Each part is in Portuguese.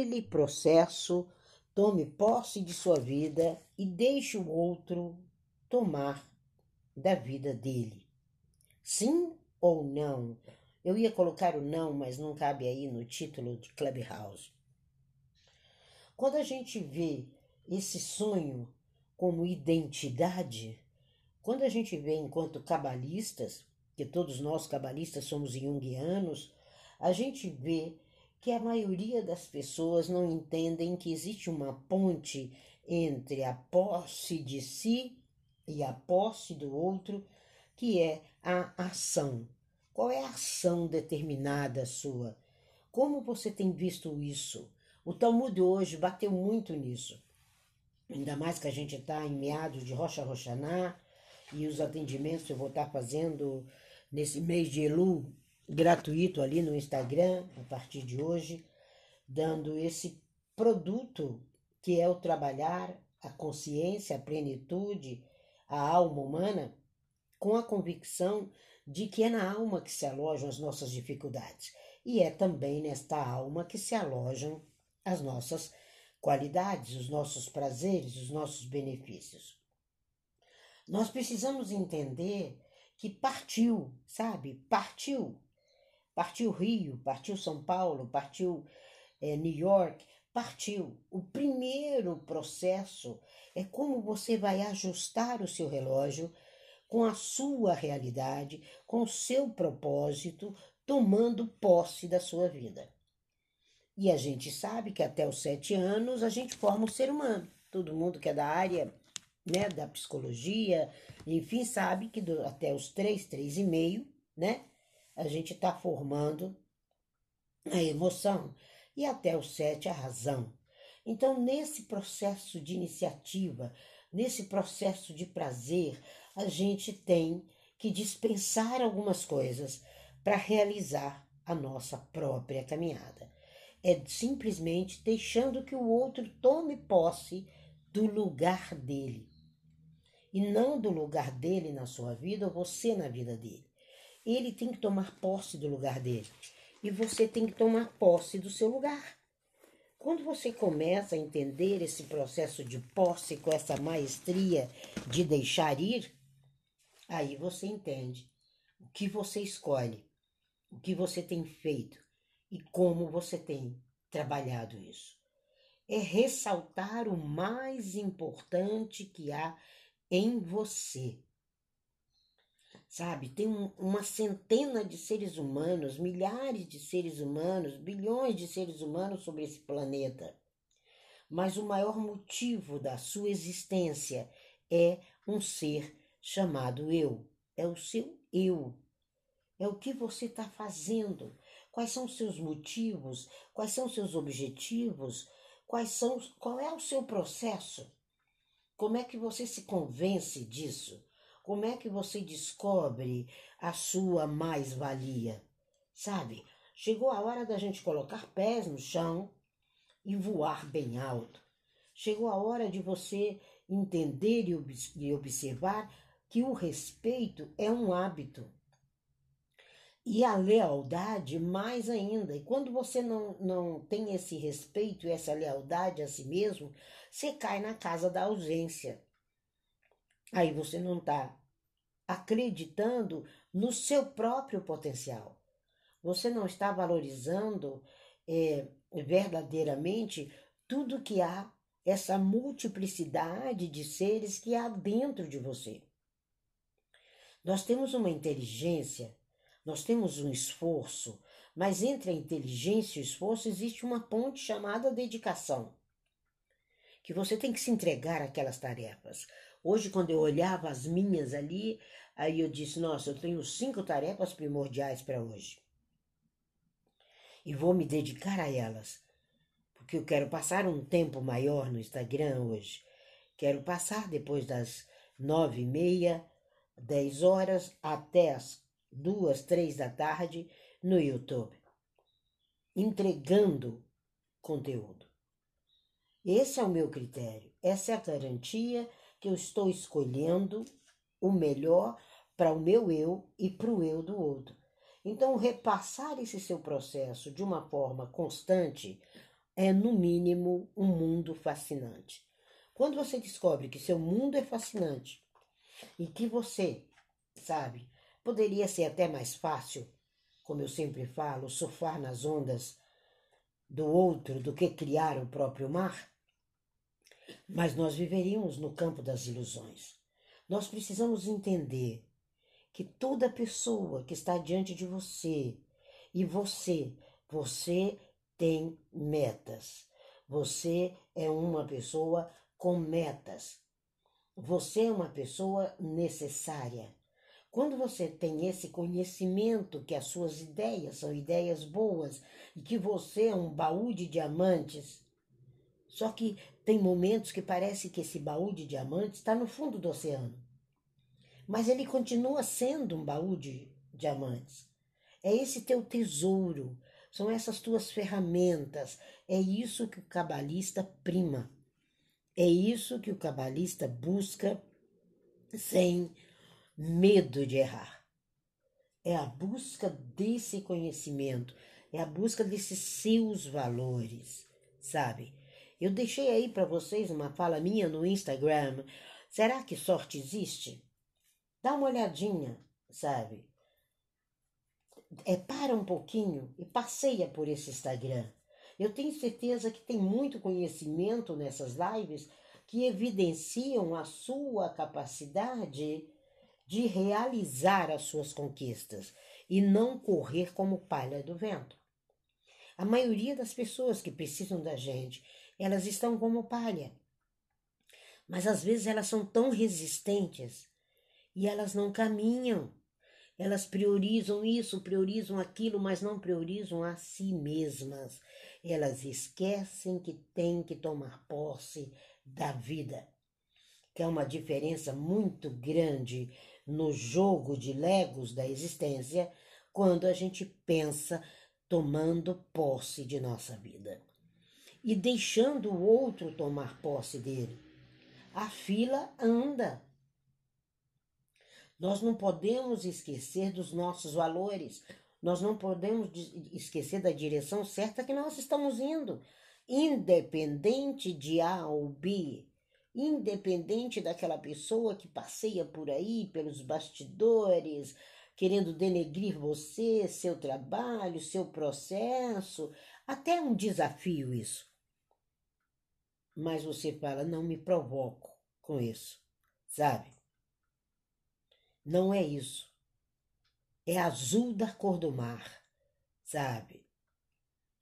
Ele processo, tome posse de sua vida e deixe o outro tomar da vida dele. Sim ou não? Eu ia colocar o não, mas não cabe aí no título de Clubhouse. Quando a gente vê esse sonho como identidade, quando a gente vê enquanto cabalistas, que todos nós cabalistas somos junguianos, a gente vê que a maioria das pessoas não entendem que existe uma ponte entre a posse de si e a posse do outro, que é a ação. Qual é a ação determinada sua? Como você tem visto isso? O Talmud hoje bateu muito nisso. Ainda mais que a gente está em meados de Rocha Roxaná e os atendimentos eu vou estar tá fazendo nesse mês de Elu gratuito ali no Instagram a partir de hoje, dando esse produto que é o trabalhar a consciência, a plenitude, a alma humana, com a convicção de que é na alma que se alojam as nossas dificuldades e é também nesta alma que se alojam as nossas qualidades, os nossos prazeres, os nossos benefícios. Nós precisamos entender que partiu, sabe? Partiu. Partiu Rio, partiu São Paulo, partiu é, New York, partiu. O primeiro processo é como você vai ajustar o seu relógio com a sua realidade, com o seu propósito, tomando posse da sua vida. E a gente sabe que até os sete anos a gente forma um ser humano. Todo mundo que é da área né, da psicologia, enfim, sabe que do, até os três, três e meio, né, a gente está formando a emoção e até os sete a razão. Então, nesse processo de iniciativa, nesse processo de prazer, a gente tem que dispensar algumas coisas para realizar a nossa própria caminhada. É simplesmente deixando que o outro tome posse do lugar dele. E não do lugar dele na sua vida ou você na vida dele. Ele tem que tomar posse do lugar dele. E você tem que tomar posse do seu lugar. Quando você começa a entender esse processo de posse com essa maestria de deixar ir, aí você entende o que você escolhe, o que você tem feito e como você tem trabalhado isso é ressaltar o mais importante que há em você. Sabe, tem um, uma centena de seres humanos, milhares de seres humanos, bilhões de seres humanos sobre esse planeta. Mas o maior motivo da sua existência é um ser chamado eu. É o seu eu. É o que você está fazendo. Quais são os seus motivos? Quais são os seus objetivos? Quais são, qual é o seu processo? Como é que você se convence disso? Como é que você descobre a sua mais-valia? Sabe? Chegou a hora da gente colocar pés no chão e voar bem alto. Chegou a hora de você entender e observar que o respeito é um hábito. E a lealdade mais ainda. E quando você não, não tem esse respeito e essa lealdade a si mesmo, você cai na casa da ausência. Aí você não está acreditando no seu próprio potencial. Você não está valorizando é, verdadeiramente tudo que há, essa multiplicidade de seres que há dentro de você. Nós temos uma inteligência nós temos um esforço, mas entre a inteligência e o esforço existe uma ponte chamada dedicação. Que você tem que se entregar àquelas tarefas. Hoje, quando eu olhava as minhas ali, aí eu disse: Nossa, eu tenho cinco tarefas primordiais para hoje. E vou me dedicar a elas, porque eu quero passar um tempo maior no Instagram hoje. Quero passar depois das nove e meia, dez horas, até as duas, três da tarde, no YouTube, entregando conteúdo. Esse é o meu critério, essa é a garantia que eu estou escolhendo o melhor para o meu eu e para o eu do outro. Então, repassar esse seu processo de uma forma constante, é, no mínimo, um mundo fascinante. Quando você descobre que seu mundo é fascinante e que você, sabe, poderia ser até mais fácil, como eu sempre falo, surfar nas ondas do outro do que criar o próprio mar, mas nós viveríamos no campo das ilusões. Nós precisamos entender que toda pessoa que está diante de você e você, você tem metas. Você é uma pessoa com metas. Você é uma pessoa necessária. Quando você tem esse conhecimento que as suas ideias são ideias boas e que você é um baú de diamantes, só que tem momentos que parece que esse baú de diamantes está no fundo do oceano. Mas ele continua sendo um baú de diamantes. É esse teu tesouro, são essas tuas ferramentas. É isso que o cabalista prima. É isso que o cabalista busca sem medo de errar. É a busca desse conhecimento, é a busca desses seus valores, sabe? Eu deixei aí para vocês uma fala minha no Instagram. Será que sorte existe? Dá uma olhadinha, sabe? É, para um pouquinho e passeia por esse Instagram. Eu tenho certeza que tem muito conhecimento nessas lives que evidenciam a sua capacidade de realizar as suas conquistas e não correr como palha do vento. A maioria das pessoas que precisam da gente, elas estão como palha. Mas às vezes elas são tão resistentes e elas não caminham. Elas priorizam isso, priorizam aquilo, mas não priorizam a si mesmas. Elas esquecem que têm que tomar posse da vida, que é uma diferença muito grande no jogo de legos da existência quando a gente pensa tomando posse de nossa vida e deixando o outro tomar posse dele. A fila anda. Nós não podemos esquecer dos nossos valores, nós não podemos esquecer da direção certa que nós estamos indo, independente de A ou B independente daquela pessoa que passeia por aí pelos bastidores, querendo denegrir você, seu trabalho, seu processo, até um desafio isso. Mas você fala, não me provoco com isso, sabe? Não é isso. É azul da cor do mar, sabe?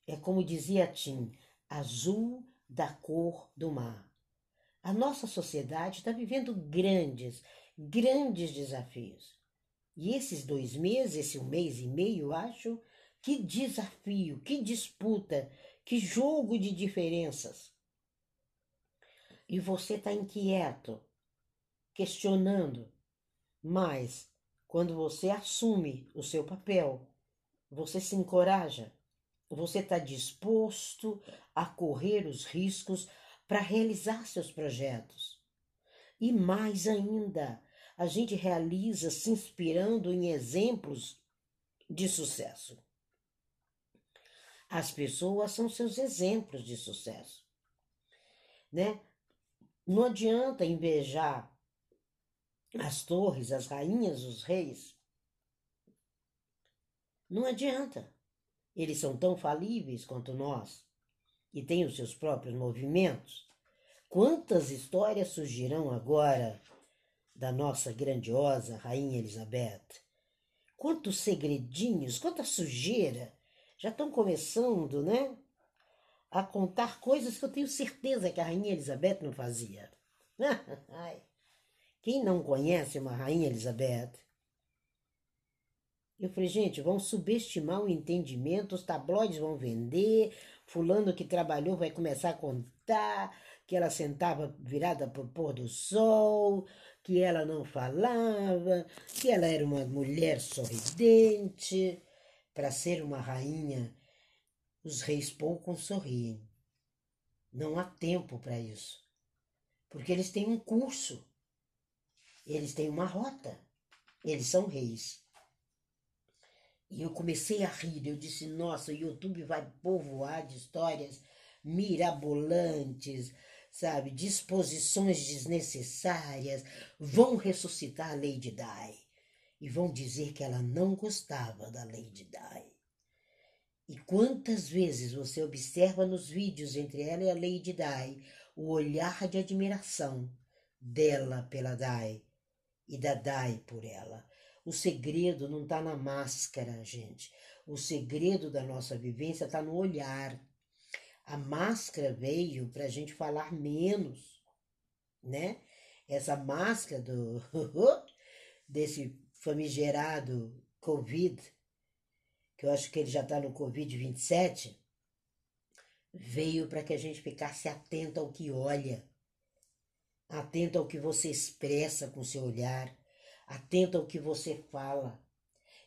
É como dizia Tim, azul da cor do mar. A nossa sociedade está vivendo grandes, grandes desafios. E esses dois meses, esse um mês e meio, acho, que desafio, que disputa, que jogo de diferenças. E você está inquieto, questionando, mas quando você assume o seu papel, você se encoraja, você está disposto a correr os riscos para realizar seus projetos. E mais ainda, a gente realiza se inspirando em exemplos de sucesso. As pessoas são seus exemplos de sucesso, né? Não adianta invejar as torres, as rainhas, os reis. Não adianta. Eles são tão falíveis quanto nós e tem os seus próprios movimentos. Quantas histórias surgirão agora da nossa grandiosa Rainha Elizabeth? Quantos segredinhos, quanta sujeira já estão começando, né? A contar coisas que eu tenho certeza que a Rainha Elizabeth não fazia. Quem não conhece uma Rainha Elizabeth? Eu falei, gente, vão subestimar o entendimento, os tabloides vão vender, fulano que trabalhou vai começar a contar que ela sentava virada para o pôr do sol, que ela não falava, que ela era uma mulher sorridente. Para ser uma rainha, os reis pouco sorriem. Não há tempo para isso, porque eles têm um curso, eles têm uma rota, eles são reis. E eu comecei a rir. Eu disse: Nossa, o YouTube vai povoar de histórias mirabolantes, sabe, disposições desnecessárias, vão ressuscitar a Lady Di e vão dizer que ela não gostava da Lady Di. E quantas vezes você observa nos vídeos entre ela e a Lady Di o olhar de admiração dela pela Dai e da Dai por ela. O segredo não está na máscara, gente. O segredo da nossa vivência está no olhar. A máscara veio para a gente falar menos, né? Essa máscara do desse famigerado Covid, que eu acho que ele já está no Covid 27, veio para que a gente ficasse atento ao que olha, atento ao que você expressa com seu olhar, atento ao que você fala.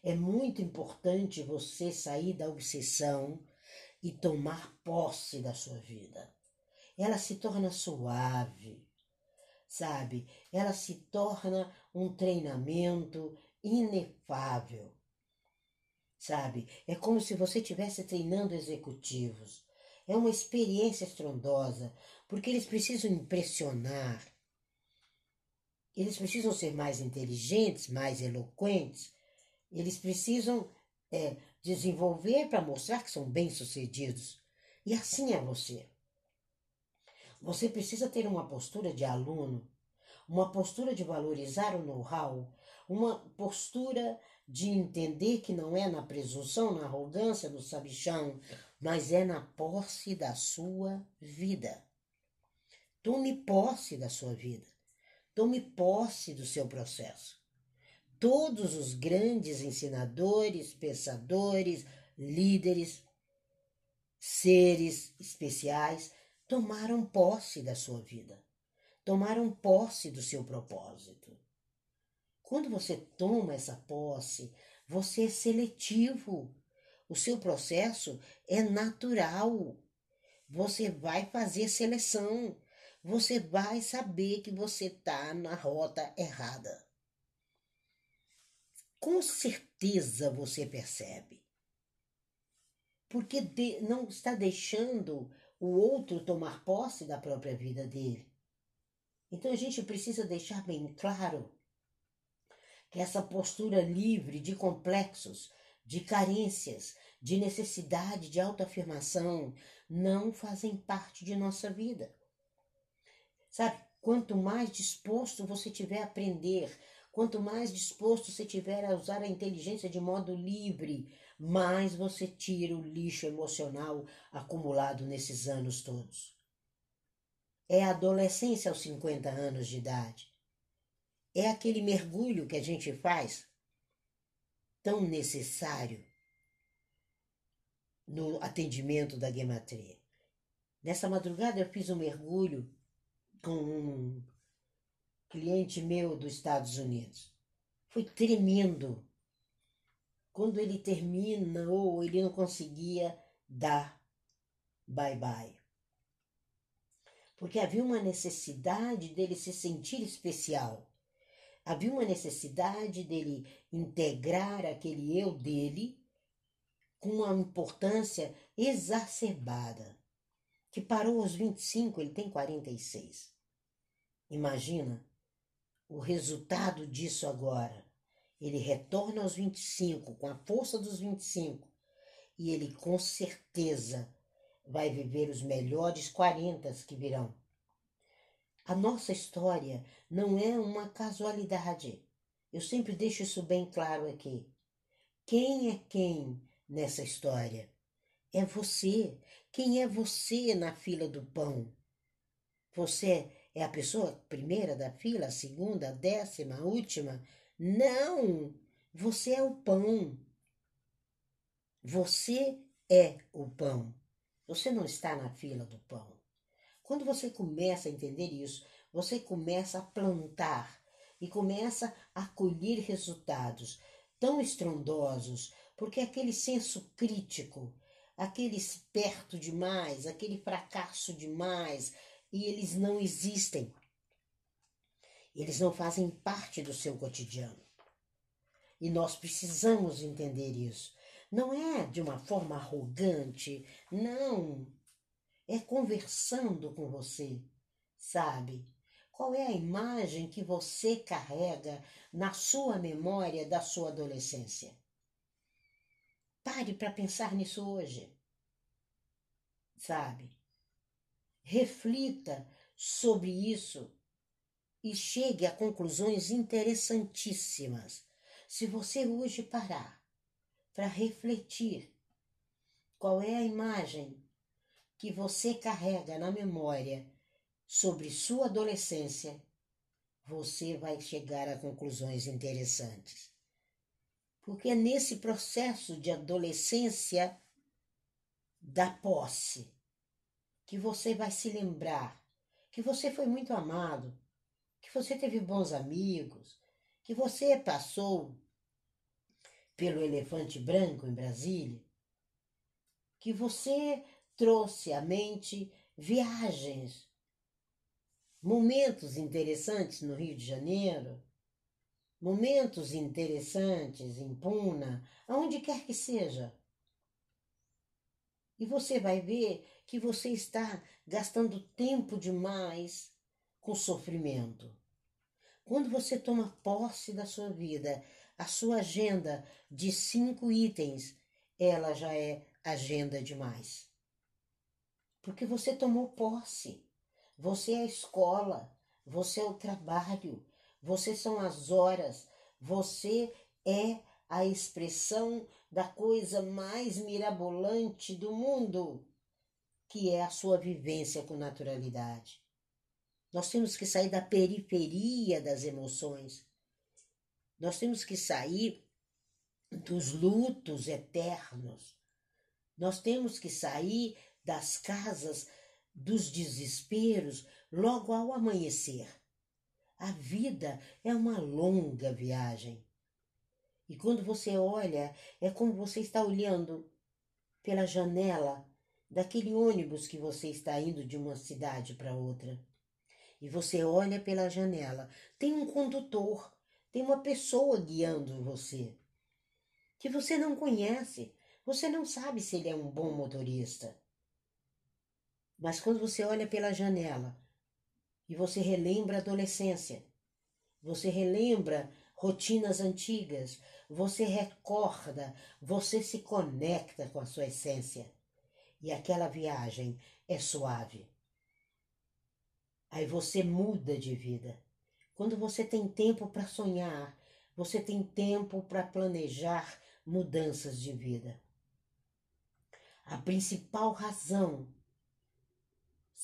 É muito importante você sair da obsessão e tomar posse da sua vida. Ela se torna suave, sabe? Ela se torna um treinamento inefável, sabe? É como se você estivesse treinando executivos. É uma experiência estrondosa, porque eles precisam impressionar. Eles precisam ser mais inteligentes, mais eloquentes. Eles precisam é, desenvolver para mostrar que são bem-sucedidos. E assim é você. Você precisa ter uma postura de aluno, uma postura de valorizar o know-how, uma postura de entender que não é na presunção, na arrogância, no sabichão, mas é na posse da sua vida. Tome posse da sua vida. Tome posse do seu processo. Todos os grandes ensinadores, pensadores, líderes, seres especiais tomaram posse da sua vida, tomaram posse do seu propósito. Quando você toma essa posse, você é seletivo o seu processo é natural. Você vai fazer seleção. Você vai saber que você está na rota errada. Com certeza você percebe. Porque de, não está deixando o outro tomar posse da própria vida dele. Então a gente precisa deixar bem claro essa postura livre de complexos de carências, de necessidade de autoafirmação, não fazem parte de nossa vida. Sabe, quanto mais disposto você tiver a aprender, quanto mais disposto você tiver a usar a inteligência de modo livre, mais você tira o lixo emocional acumulado nesses anos todos. É a adolescência aos 50 anos de idade. É aquele mergulho que a gente faz tão necessário no atendimento da gematria. Nessa madrugada eu fiz um mergulho com um cliente meu dos Estados Unidos. Foi tremendo. Quando ele termina ou ele não conseguia dar bye bye. Porque havia uma necessidade dele se sentir especial havia uma necessidade dele integrar aquele eu dele com uma importância exacerbada, que parou aos 25, ele tem 46. Imagina o resultado disso agora. Ele retorna aos 25, com a força dos 25, e ele com certeza vai viver os melhores 40 que virão. A nossa história não é uma casualidade. Eu sempre deixo isso bem claro aqui. Quem é quem nessa história? É você. Quem é você na fila do pão? Você é a pessoa primeira da fila, a segunda, a décima, a última? Não! Você é o pão. Você é o pão. Você não está na fila do pão. Quando você começa a entender isso, você começa a plantar e começa a colher resultados tão estrondosos, porque aquele senso crítico, aquele esperto demais, aquele fracasso demais, e eles não existem. Eles não fazem parte do seu cotidiano. E nós precisamos entender isso. Não é de uma forma arrogante, não é conversando com você, sabe? Qual é a imagem que você carrega na sua memória da sua adolescência? Pare para pensar nisso hoje. Sabe? Reflita sobre isso e chegue a conclusões interessantíssimas. Se você hoje parar para refletir qual é a imagem que você carrega na memória sobre sua adolescência, você vai chegar a conclusões interessantes. Porque é nesse processo de adolescência da posse que você vai se lembrar que você foi muito amado, que você teve bons amigos, que você passou pelo elefante branco em Brasília, que você trouxe à mente viagens, momentos interessantes no Rio de Janeiro, momentos interessantes em Puna, aonde quer que seja. E você vai ver que você está gastando tempo demais com sofrimento. Quando você toma posse da sua vida, a sua agenda de cinco itens, ela já é agenda demais. Porque você tomou posse. Você é a escola, você é o trabalho, você são as horas, você é a expressão da coisa mais mirabolante do mundo, que é a sua vivência com naturalidade. Nós temos que sair da periferia das emoções. Nós temos que sair dos lutos eternos. Nós temos que sair das casas dos desesperos logo ao amanhecer. A vida é uma longa viagem. E quando você olha, é como você está olhando pela janela daquele ônibus que você está indo de uma cidade para outra e você olha pela janela, tem um condutor, tem uma pessoa guiando você, que você não conhece, você não sabe se ele é um bom motorista. Mas quando você olha pela janela e você relembra a adolescência, você relembra rotinas antigas, você recorda, você se conecta com a sua essência. E aquela viagem é suave. Aí você muda de vida. Quando você tem tempo para sonhar, você tem tempo para planejar mudanças de vida. A principal razão,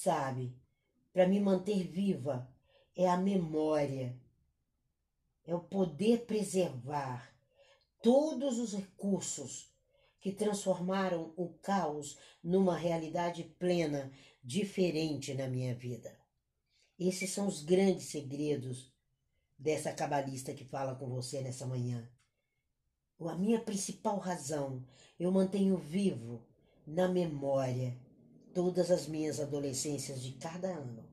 sabe, para me manter viva é a memória, é o poder preservar todos os recursos que transformaram o caos numa realidade plena, diferente na minha vida. Esses são os grandes segredos dessa cabalista que fala com você nessa manhã. A minha principal razão, eu mantenho vivo na memória todas as minhas adolescências de cada ano.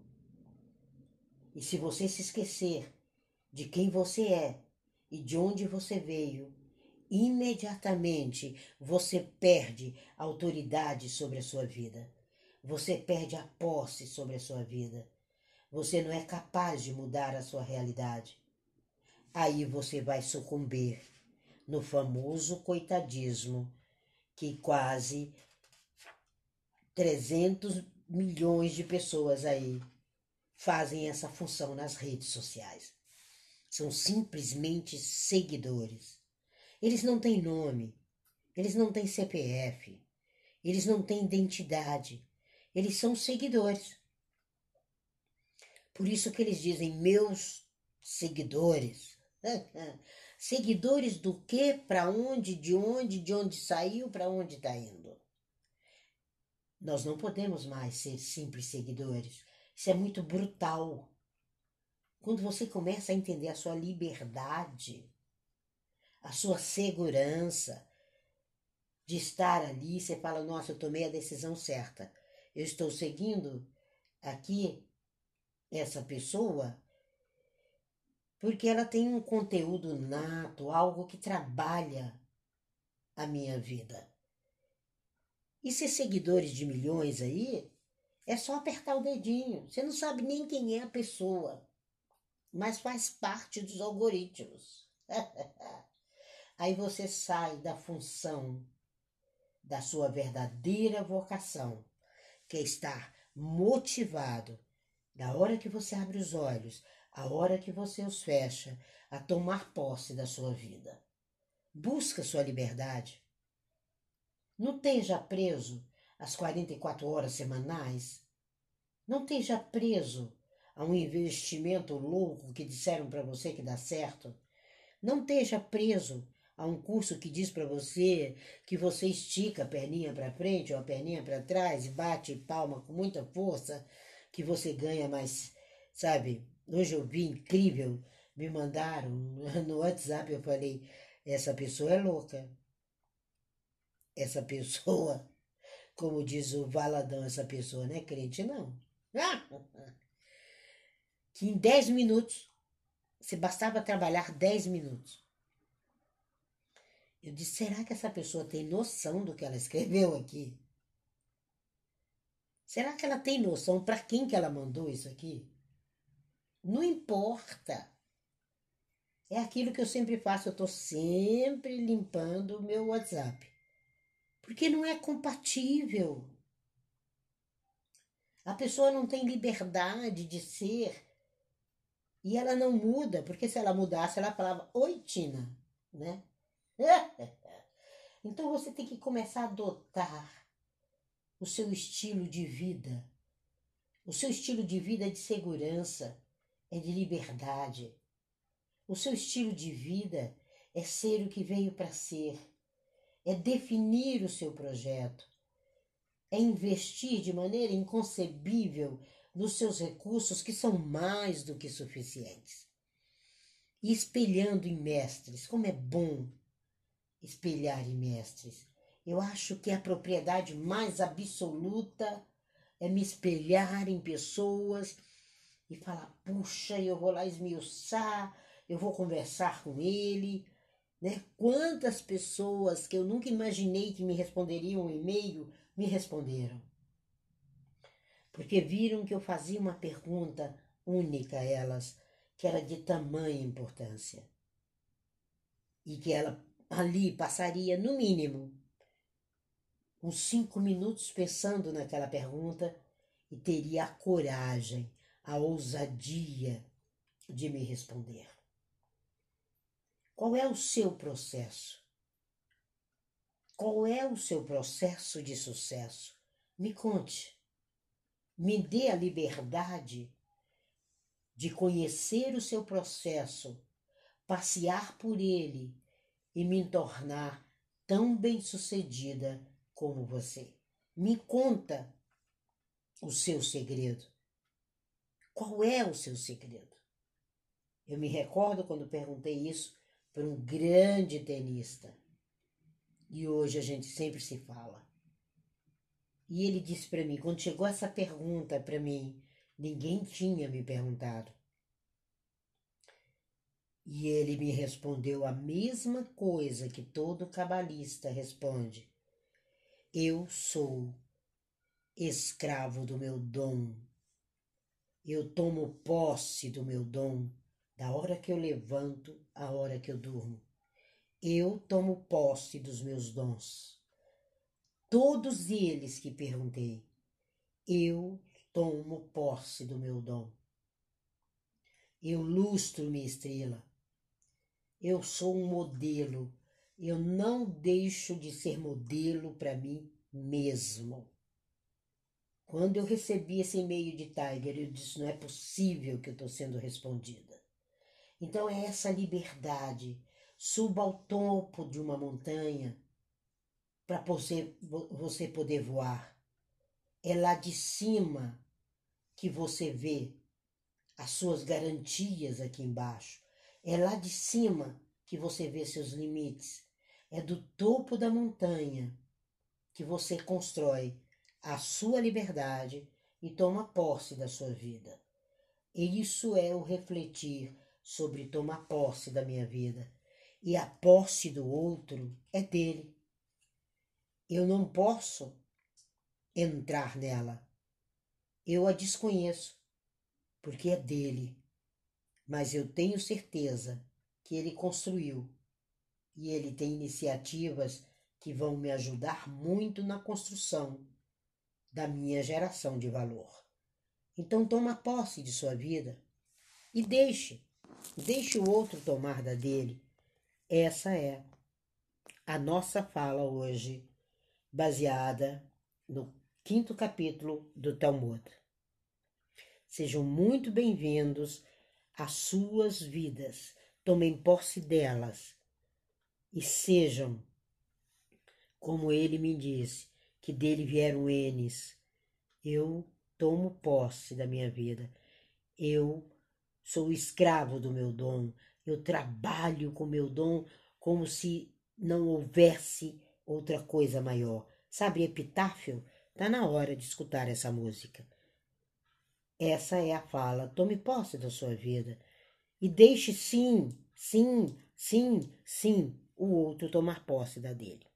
E se você se esquecer de quem você é e de onde você veio, imediatamente você perde a autoridade sobre a sua vida. Você perde a posse sobre a sua vida. Você não é capaz de mudar a sua realidade. Aí você vai sucumbir no famoso coitadismo que quase 300 milhões de pessoas aí fazem essa função nas redes sociais. São simplesmente seguidores. Eles não têm nome, eles não têm CPF, eles não têm identidade, eles são seguidores. Por isso que eles dizem meus seguidores. seguidores do que, para onde, de onde, de onde saiu, para onde está indo. Nós não podemos mais ser simples seguidores. Isso é muito brutal. Quando você começa a entender a sua liberdade, a sua segurança de estar ali, você fala: Nossa, eu tomei a decisão certa. Eu estou seguindo aqui essa pessoa porque ela tem um conteúdo nato, algo que trabalha a minha vida. E ser seguidores de milhões aí É só apertar o dedinho. Você não sabe nem quem é a pessoa, mas faz parte dos algoritmos. Aí você sai da função da sua verdadeira vocação, que é estar motivado da hora que você abre os olhos, a hora que você os fecha, a tomar posse da sua vida. Busca sua liberdade. Não esteja preso às 44 horas semanais. Não esteja preso a um investimento louco que disseram para você que dá certo. Não esteja preso a um curso que diz para você que você estica a perninha para frente ou a perninha para trás e bate palma com muita força, que você ganha mais, sabe? Hoje eu vi incrível, me mandaram no WhatsApp, eu falei, essa pessoa é louca. Essa pessoa, como diz o Valadão, essa pessoa não é crente, não. Que em 10 minutos, se bastava trabalhar 10 minutos, eu disse: será que essa pessoa tem noção do que ela escreveu aqui? Será que ela tem noção para quem que ela mandou isso aqui? Não importa. É aquilo que eu sempre faço, eu estou sempre limpando o meu WhatsApp. Porque não é compatível. A pessoa não tem liberdade de ser e ela não muda, porque se ela mudasse, ela falava: Oi, Tina, né? Então você tem que começar a adotar o seu estilo de vida. O seu estilo de vida é de segurança, é de liberdade. O seu estilo de vida é ser o que veio para ser, é definir o seu projeto, é investir de maneira inconcebível nos seus recursos que são mais do que suficientes. E espelhando em mestres, como é bom espelhar em mestres. Eu acho que a propriedade mais absoluta é me espelhar em pessoas e falar: puxa, eu vou lá esmiuçar, eu vou conversar com ele. Né? Quantas pessoas que eu nunca imaginei que me responderiam um e-mail me responderam. Porque viram que eu fazia uma pergunta única a elas, que era de tamanha importância. E que ela ali passaria, no mínimo, uns cinco minutos pensando naquela pergunta e teria a coragem, a ousadia de me responder. Qual é o seu processo? Qual é o seu processo de sucesso? Me conte. Me dê a liberdade de conhecer o seu processo, passear por ele e me tornar tão bem-sucedida como você. Me conta o seu segredo. Qual é o seu segredo? Eu me recordo quando perguntei isso para um grande tenista. E hoje a gente sempre se fala. E ele disse para mim, quando chegou essa pergunta para mim, ninguém tinha me perguntado. E ele me respondeu a mesma coisa que todo cabalista responde: Eu sou escravo do meu dom. Eu tomo posse do meu dom da hora que eu levanto à hora que eu durmo. Eu tomo posse dos meus dons. Todos eles que perguntei, eu tomo posse do meu dom. Eu lustro minha estrela eu sou um modelo. Eu não deixo de ser modelo para mim mesmo. Quando eu recebi esse e-mail de Tiger, eu disse: não é possível que eu estou sendo respondida. Então é essa liberdade. Suba ao topo de uma montanha para você, você poder voar. É lá de cima que você vê as suas garantias aqui embaixo. É lá de cima que você vê seus limites. É do topo da montanha que você constrói a sua liberdade e toma posse da sua vida. E isso é o refletir sobre tomar posse da minha vida. E a posse do outro é dele. Eu não posso entrar nela. Eu a desconheço, porque é dele, mas eu tenho certeza que ele construiu e ele tem iniciativas que vão me ajudar muito na construção da minha geração de valor. Então toma posse de sua vida e deixe, deixe o outro tomar da dele. Essa é a nossa fala hoje, baseada no quinto capítulo do Talmud. Sejam muito bem-vindos às suas vidas, tomem posse delas e sejam, como ele me disse, que dele vieram enes. Eu tomo posse da minha vida. Eu sou escravo do meu dom. Eu trabalho com meu dom como se não houvesse outra coisa maior. Sabe, epitáfio? Tá na hora de escutar essa música. Essa é a fala. Tome posse da sua vida e deixe sim, sim, sim, sim o outro tomar posse da dele.